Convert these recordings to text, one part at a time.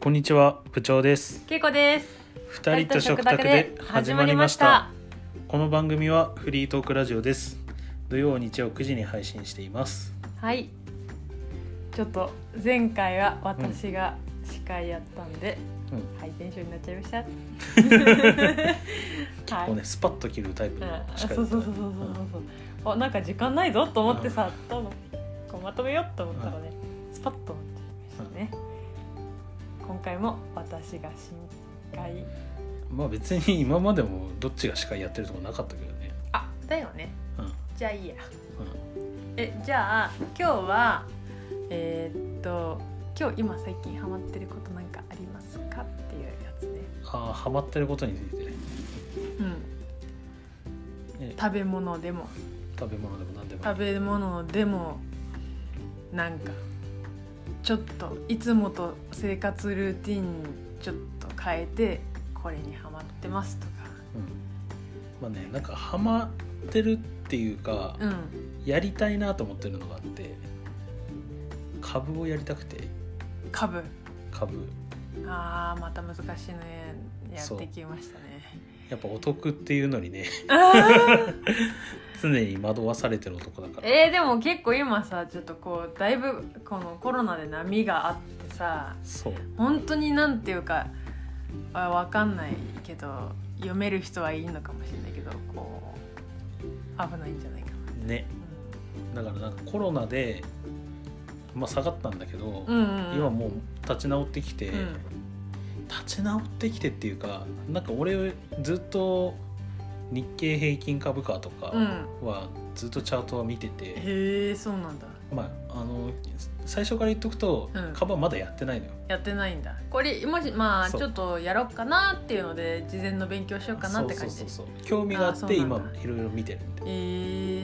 こんにちは部長です。けいこです。二人と食卓で始まりました。この番組はフリートークラジオです。土曜日曜9時に配信しています。はい。ちょっと前回は私が司会やったんで、うん。ハイテンションになっちゃいました。結構ねスパッと切るタイプうん。の司会そうそうそうそうそうそう。あなんか時間ないぞと思ってさ、どうもこうまとめようと思ったらね、も私が司会。まあ別に今までもどっちが司会やってるとかなかったけどねあだよね。うんじゃあいいや。うえじゃあ今日はえーっと今日今最近ハマってることなんかありますかっていうやつね。んああハマってることについてうん。え食べ物でも食べ物でも何でも食べ物でもなんかちょっといつもと生活ルーティンちょっと変えてこれにハマってますとか。うん、まあねなんかハマってるっていうか、うん。やりたいなと思ってるのがあって株をやりたくて株。株あーまた難しいねやってきましたね。やっぱお得っていうのにね 常に惑わされてる男だから。えー、でも結構今さちょっとこうだいぶこのコロナで波があってさそう。本当になんていうかあわかんないけど読める人はいいのかもしれないけどこう危ないんじゃないかな、ね。だからなんかコロナでまあ下がったんだけど、うん、うんうん。今もう立ち直ってきて、うん立ち直ってきてっていうかなんか俺ずっと日経平均株価とかうん。はずっとチャートは見てて、へえそうなんだ。まああの最初から言っとくと、うん。株はまだやってないのよ。やってないんだ。これもしまあちょっとやろうかなっていうので事前の勉強しようかなって感じそうそうそうそう。興味があって今いろいろ見てるみたいえ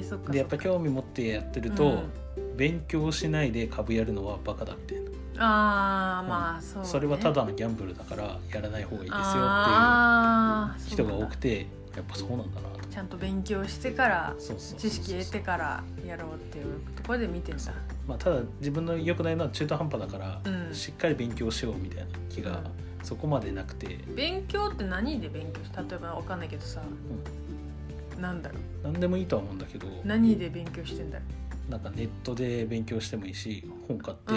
ー、そっかでやっぱそ興味持ってやってると、うん。勉強しないで株やるのはバカだみたいな、あーまあそう、ね、それはただのギャンブルだからやらない方がいいですよっていう人が多くてやっぱそうなんだなと。ちゃんと勉強してから知識得てからやろうっていうところで見てんだ。まあ、ただ自分の良くないのは中途半端だから、うん。しっかり勉強しようみたいな気がそこまでなくて、勉強って何で勉強？し例えばわかんないけどさ、なんだろう。何でもいいとは思うんだけど何で勉強してんだろなんかネットで勉強してもいいし本買って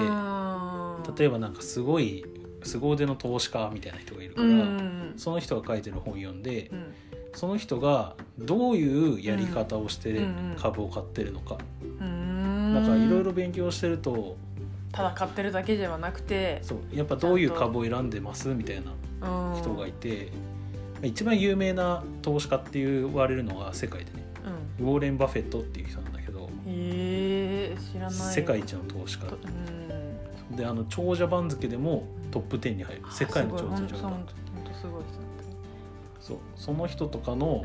例えばなんかすごい凄腕の投資家みたいな人がいるから、うん。うんその人が書いてる本読んで、うん。その人がどういうやり方をして株を買ってるのか、うーん。なんかいろいろ勉強してるとただ買ってるだけではなくてそうやっぱどういう株を選んでますみたいな人がいて、一番有名な投資家って言われるのが世界でね。うん。ウォーレン・バフェットっていう人なんだけどへえ知らない。世界一の投資家。とうんであの長者番付でもトップ10に入る。世界の長者番ほんとほんとすごい人そう。その人とかの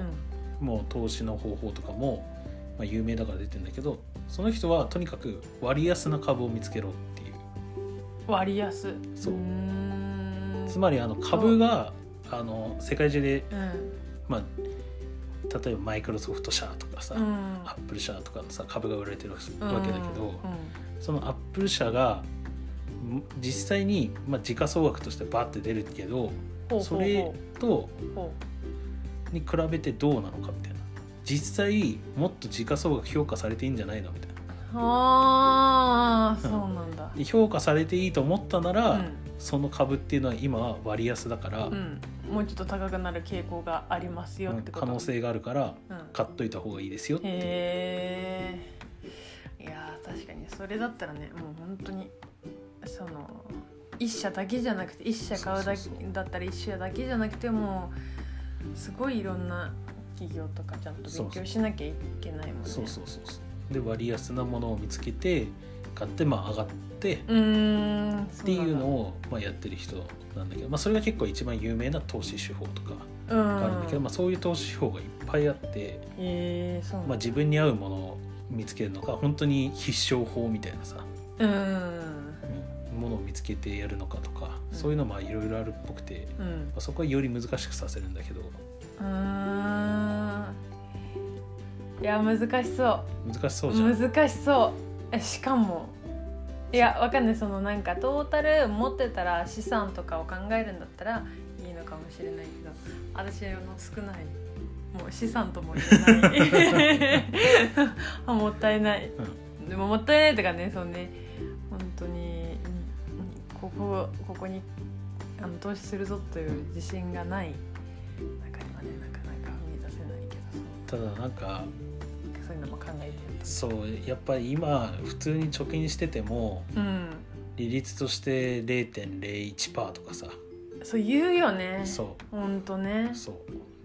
もう投資の方法とかも、まあ、有名だから出てるんだけどその人はとにかく割安な株を見つけろっていう。割安。そう。つまりあの株があの世界中で、うん。まあ、例えばマイクロソフト社とかさ、うん。アップル社とかのさ株が売られてるわうんけだけど、うん。そのアップル社がん実際に、まあ、時価総額としてバッて出るけどそれとほに比べてどうなのかみたいな。実際もっと時価総額評価されていいんじゃないのみたいな。うああそうなんだ。で評価されていいと思ったなら、うん。その株っていうのは今は割安だから、うん。もうちょっと高くなる傾向がありますよって可能性があるからうん。買っといた方がいいですよっていう、へえ。いやー確かに。それだったらねもう本当にその一社だけじゃなくて一社買うだけだったら一社だけじゃなくてもうすごいいろんな企業とかちゃんと勉強しなきゃいけないもんね。そうそうそうそう。で割安なものを見つけて買ってまあ上がってうーんっっていうのを、まあ、やってる人なんだけど、まあ、それが結構一番有名な投資手法とかががあるんだけど、まあ、そういう投資手法がいっぱいあって、へえそうまあ、だ自分に合うものを見つけるのか本当に必勝法みたいなさ。うんものを見つけてやるのかとか、うん。そういうのもいろいろあるっぽくて、うん。まあ、そこはより難しくさせるんだけど。うー。んいや難しそう。難しそうじゃん。難しそう。えしかもいやわかんない。そのなんかトータル持ってたら資産とかを考えるんだったらいいのかもしれないけど私の少ないもう資産とも言えない。あもったいない、でももったいないとかねそうねここここにあの投資するぞという自信がない中にはねなかなか踏み出せないけどただなんかそういうのも考えてるそうやっぱり今普通に貯金しててもうん。利率として0.01%とかさ。そう言うよね。そほんとね。う。そう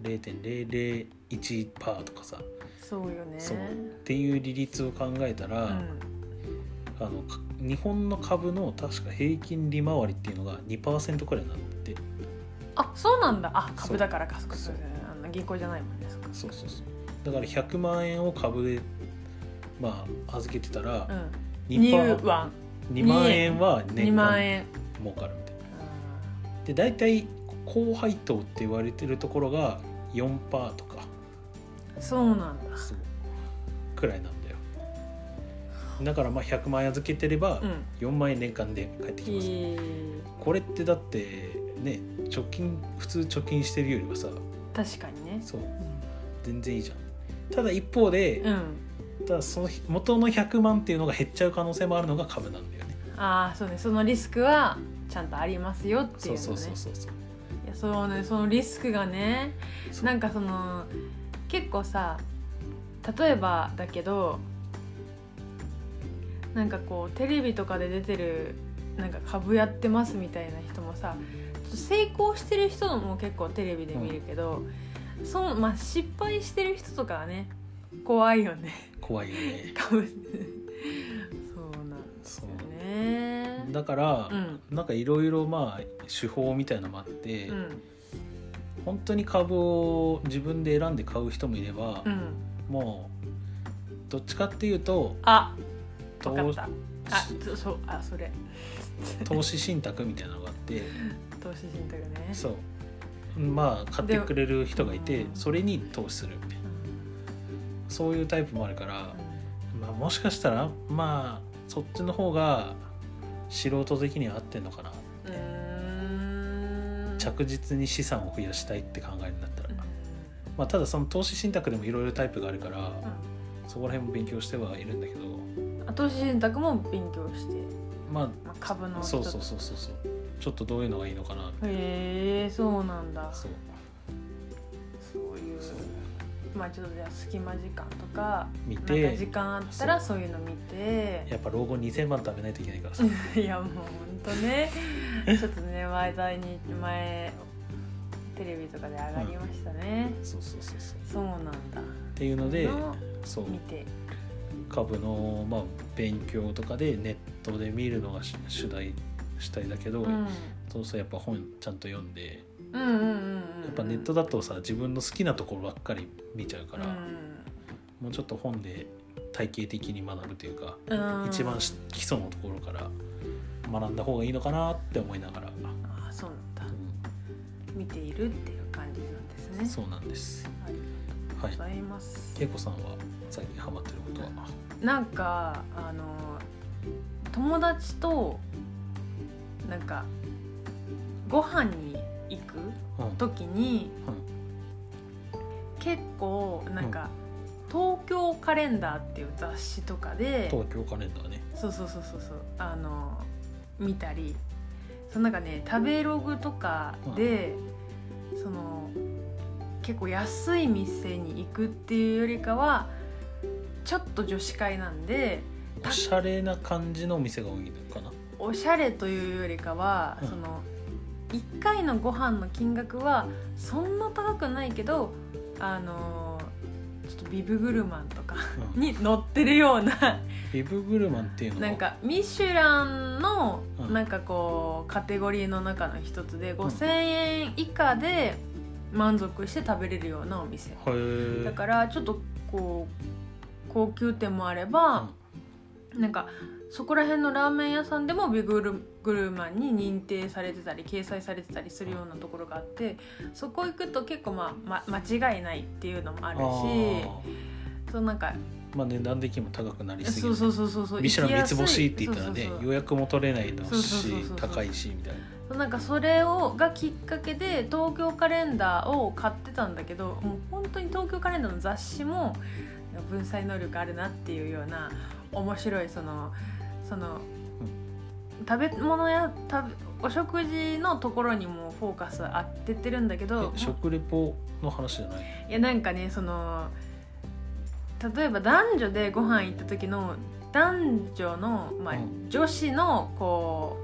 0.001%とかさ。そうよね。そう。っていう利率を考えたら、うん。あのか日本の株の確か平均利回りっていうのが2%くらいなって。あそうなんだ。あ株だからか。そっか。そそう。うあの銀行じゃないもんね。そっか。そうそうそう。だから100万円を株でまあ預けてたらうん。2%、2万。2万円は2年間儲かるみたいな。で大体高配当って言われてるところが4%とか。そうなんだ。くらいなんだからまあ100万円預けてればうん。4万円年間で返ってきます、いいこれってだってね貯金普通貯金してるよりはさ確かにね。そう。全然いいじゃん。ただ一方で、うん、うんただその元の100万っていうのが減っちゃう可能性もあるのが株なんだよね。ああそうね。そのリスクはちゃんとありますよっていそうねそうそうそうそう。いやそうね。そのリスクがねそう。なんかその結構さ例えばだけどなんかこうテレビとかで出てるなんか株やってますみたいな人もさ成功してる人も結構テレビで見るけど、そのまあ、失敗してる人とかはね怖いよね。怖いよね。株そうなんですよね。だから、うん。なんかいろいろまあ手法みたいなのもあって、うん。本当に株を自分で選んで買う人もいれば、うん。もうどっちかっていうとあ投分かった。あそそうあそれ。投資信託みたいなのがあって。投資信託ね。そう。まあ買ってくれる人がいてうん。それに投資するみたいな。そういうタイプもあるから、まあ、もしかしたらまあそっちの方が素人的には合ってんのかな着実に資産を増やしたいって考えるんだったら、うん。まあ、ただその投資信託でもいろいろタイプがあるから、うそこら辺も勉強してはいるんだけど投資信託も勉強して、ままあ、株のあそうそうそうそうそう。ちょっとどういうのがいいのかなってへえそうなんだ。そう。そういうまあちょっとじゃあ隙間時間とか見なんかて時間あったらそういうの見て。やっぱ老後2000万食べないといけないからさ。いやもうほんとね。ちょっとね前題に前テレビとかで上がりましたね、そうそうそうそう。そうなんだ。っていうのでのそう。見て株のまあ勉強とかでネットで見るのが主主題主体だけど、うん。そうそうやっぱ本ちゃんと読んでうんうんうんうんやっぱネットだとさ自分の好きなところばっかり見ちゃうから、もうちょっと本で体系的に学ぶというか、うん、一番し基礎のところから学んだ方がいいのかなって思いながら、ああそうなんだ。う見ているっていう感じなんですね。ん、そうなんです。はいございます、恵子さんは最近ハマってることは？なんかあの友達となんかご飯に行くうん。時に結構なんか、東京カレンダーっていう雑誌とかで東京カレンダーね。そうそうそうそうそうあの見たりそのなんかね食べログとかで、その結構安い店に行くっていうよりかはちょっと女子会なんでおしゃれな感じのお店が多いのかな？おしゃれというよりかは、うん。その1回のご飯の金額はそんな高くないけどあのちょっとビブグルマンとかうん。に載ってるような ビブグルマンっていうのは？なんかミシュランのうん。なんかこうカテゴリーの中の一つで5,000円以下で満足して食べれるようなお店。だからちょっとこう高級店もあれば、なんかそこら辺のラーメン屋さんでもビグルグルマンに認定されてたり掲載されてたりするようなところがあってそこ行くと結構まあ、ま、間違いないっていうのもあるしそのなんかまあ、値段的にも高くなりすぎるそうそうそうそうそうミシュラン三つ星って言ったらね行きやすいそうそうそう予約も取れないだろうし高いしみたいな。なんかそれをがきっかけで東京カレンダーを買ってたんだけどもう本当に東京カレンダーの雑誌も文才能力あるなっていうような面白いそのその、食べ物や食べお食事のところにもフォーカス当ててるんだけどえ食レポの話じゃない？いやなんかねその例えば男女でご飯行った時の男女の、まあうん。女子のこ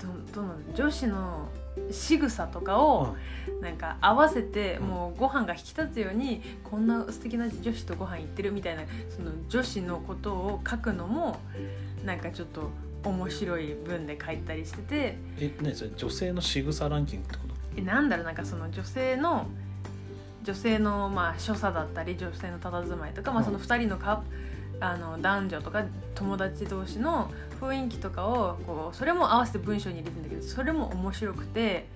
うどどの女子の仕草とかをなんか合わせてうん。もうご飯が引き立つようにこんな素敵な女子とご飯行ってるみたいなその女子のことを書くのもなんかちょっと面白い文で書いたりしてて。え何それ女性の仕草ランキングってこと？えなんだろうなんかその女性の女性のまあ所作だったり女性の佇まいとか、まあ、うん。その2人のカップあの男女とか友達同士の雰囲気とかをこうそれも合わせて文章に入れてんだけどそれも面白くて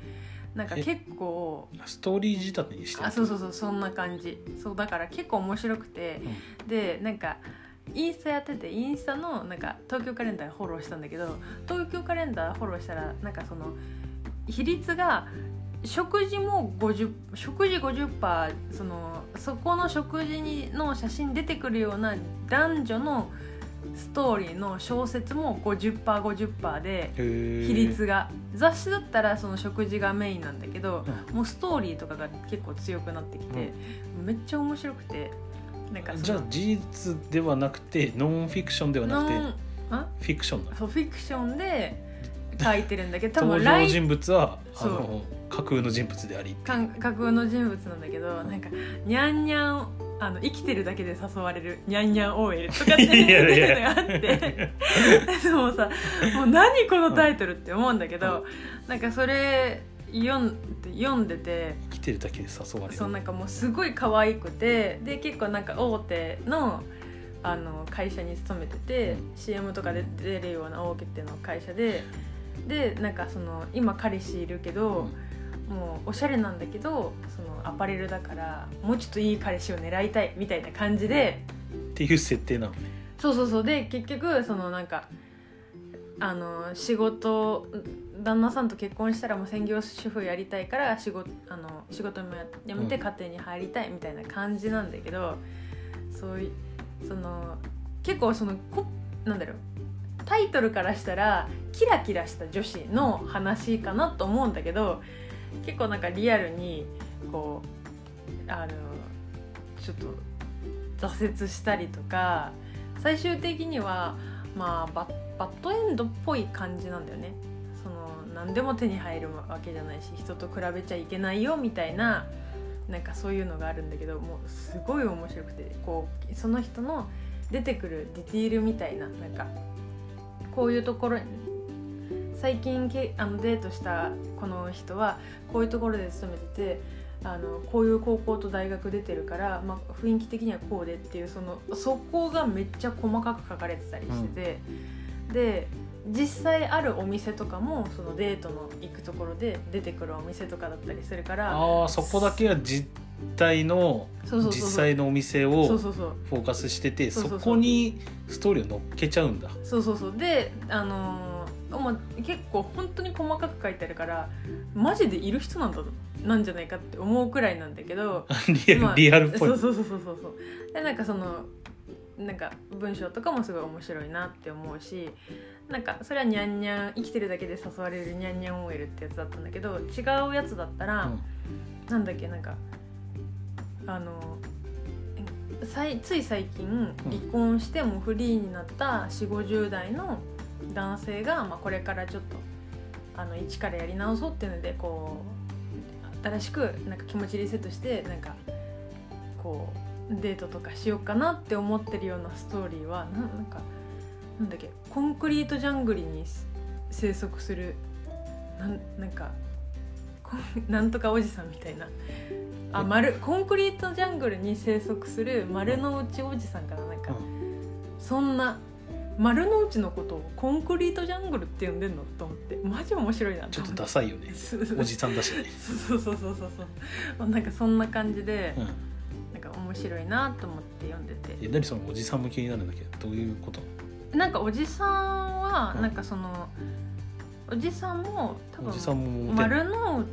なんかえ結構ストーリー仕立てにしてるあそうそうそうそんな感じ。そうだから結構面白くて、でなんかインスタやっててインスタのなんか東京カレンダーフォローしたんだけど東京カレンダーフォローしたらなんかその比率が食事も50食事50%そのそこの食事にの写真出てくるような男女のストーリーの小説も 50%50% でへ比率が。雑誌だったらその食事がメインなんだけど、うもうストーリーとかが結構強くなってきて、めっちゃ面白くてなんかじゃあ事実ではなくてノンフィクションではなくてフィクションだそうフィクションで書いてるんだけど 多登分ライ場人物はあそう。の架空の人物であり。架空の人物なんだけどなんかにゃんにゃんあの生きてるだけで誘われるにゃんにゃん OL とかっていうのがあって。でもさもう何このタイトルって思うんだけど、なんかそれ読んで読んでて生きてるだけで誘われる。そうなんかもうすごい可愛くてで結構なんか大手のあの会社に勤めてて、うん。CM とかで出るような大手の会社ででなんかその今彼氏いるけど、もうおしゃれなんだけどそのアパレルだからもうちょっといい彼氏を狙いたいみたいな感じでっていう設定なのね。そうそうそう。で結局そのなんかあの仕事旦那さんと結婚したらもう専業主婦やりたいから仕事あの仕事もややめてうん。家庭に入りたいみたいな感じなんだけど、そういうその結構そのこなんだろう。タイトルからしたらキラキラした女子の話かなと思うんだけど結構なんかリアルにこうあのちょっと挫折したりとか最終的にはまあバッバッドエンドっぽい感じなんだよね。その何でも手に入るわけじゃないし人と比べちゃいけないよみたいななんかそういうのがあるんだけどもうすごい面白くてこうその人の出てくるディティールみたいななんかこういうところに最近けあのデートしたこの人はこういうところで勤めててあのこういう高校と大学出てるから、まあ、雰囲気的にはこうでっていうそのそこがめっちゃ細かく書かれてたりしてて、で実際あるお店とかもそのデートの行くところで出てくるお店とかだったりするからああそこだけは実態の実際のお店そをうそうそう。フォーカスしててそこにストーリーを乗っけちゃうんだ。そうそうそう。であのーもう結構本当に細かく書いてあるからマジでいる人なんだなんじゃないかって思うくらいなんだけど リアまあルリアルっぽい。そうそうそうそうそう。でなんかそのなんか文章とかもすごい面白いなって思うしなんかそれはニャンニャン生きてるだけで誘われるニャンニャン OL ってやつだったんだけど違うやつだったら、なんだっけなんかあのさいつい最近離婚してもフリーになった4 5 0代の男性が、まあ、これからちょっとあの一からやり直そうっていうのでこう新しくなんか気持ちリセットしてなんかこうデートとかしようかなって思ってるようなストーリーはななんかなんだっけコンクリートジャングルに生息するなんなんかなんとかおじさんみたいな。あえ？丸コンクリートジャングルに生息する丸の内おじさんかななんか、そんな丸の内のことをコンクリートジャングルって呼んでんのと思ってマジ面白いなちょっとダサいよね。おじさんだしね、そうそうそうそうそう。なんかそんな感じで、なんか面白いなと思って読んでて。え何そのおじさんも気になるんだけ？どどういうこと？なんかおじさんはうん。なんかそのおじさんも多分おじさんも丸の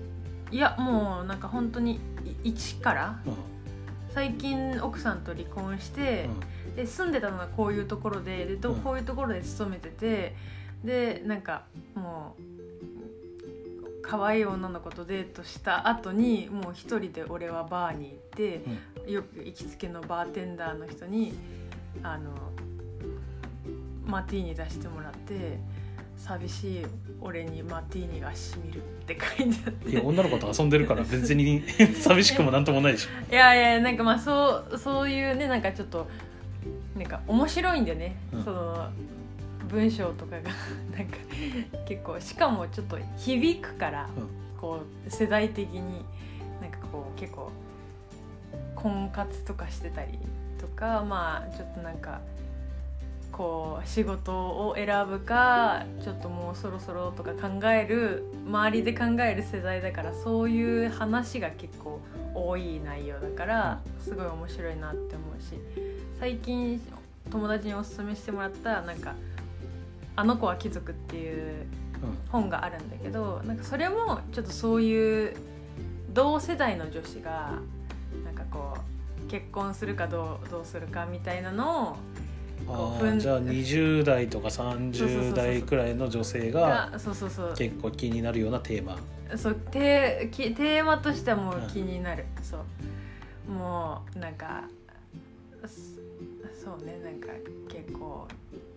いやもうなんか本当にい一からうん。最近奥さんと離婚して、で住んでたのがこういうところででどうん。こういうところで勤めててでなんかもう可愛い女の子とデートした後にもう一人で俺はバーに行って、よく行きつけのバーテンダーの人にあのマティーニ出してもらって寂しい俺にマティーニがしみるって書いてあっうんいやて女の子と遊んでるから 別に寂しくもなんともないでしょ。いやいやなんかまあそうそういうねなんかちょっとなんか面白いんだよね、うん。その文章とかが。なんか結構しかもちょっと響くから、うん。こう世代的になんかこう結構婚活とかしてたりとかまあちょっとなんかこう仕事を選ぶかちょっともうそろそろとか考える周りで考える世代だからそういう話が結構多い内容だからすごい面白いなって思うし最近友達におすすめしてもらったなんか「あの子は貴族」っていう本があるんだけどなんかそれもちょっとそういう同世代の女子がなんかこう結婚するかどうどうするかみたいなのをあじゃあ20代とかそうそうそう30そう。代くらいの女性ががそうそうそう。結構気になるようなテーマ。そうテテーマとしてはもう気になる、そう。もうなんかそそうねなんか結構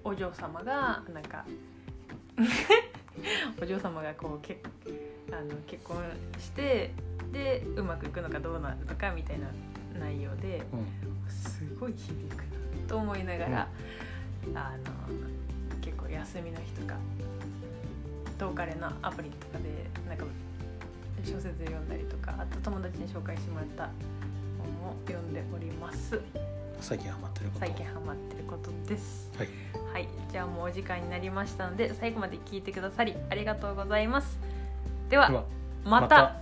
お嬢様がなんか お嬢様がこうけあの結婚してでうまくいくのかどうなるのかみたいな内容でうん。すごい響くなと思いながら、あの結構休みの日とかトーカレのアプリとかでなんか小説読んだりとかあと友達に紹介してもらった本を読んでおります最近ハマってること。最近ハマってることです。はい。はい。じゃあもうお時間になりましたので最後まで聞いてくださりありがとうございます。ではまた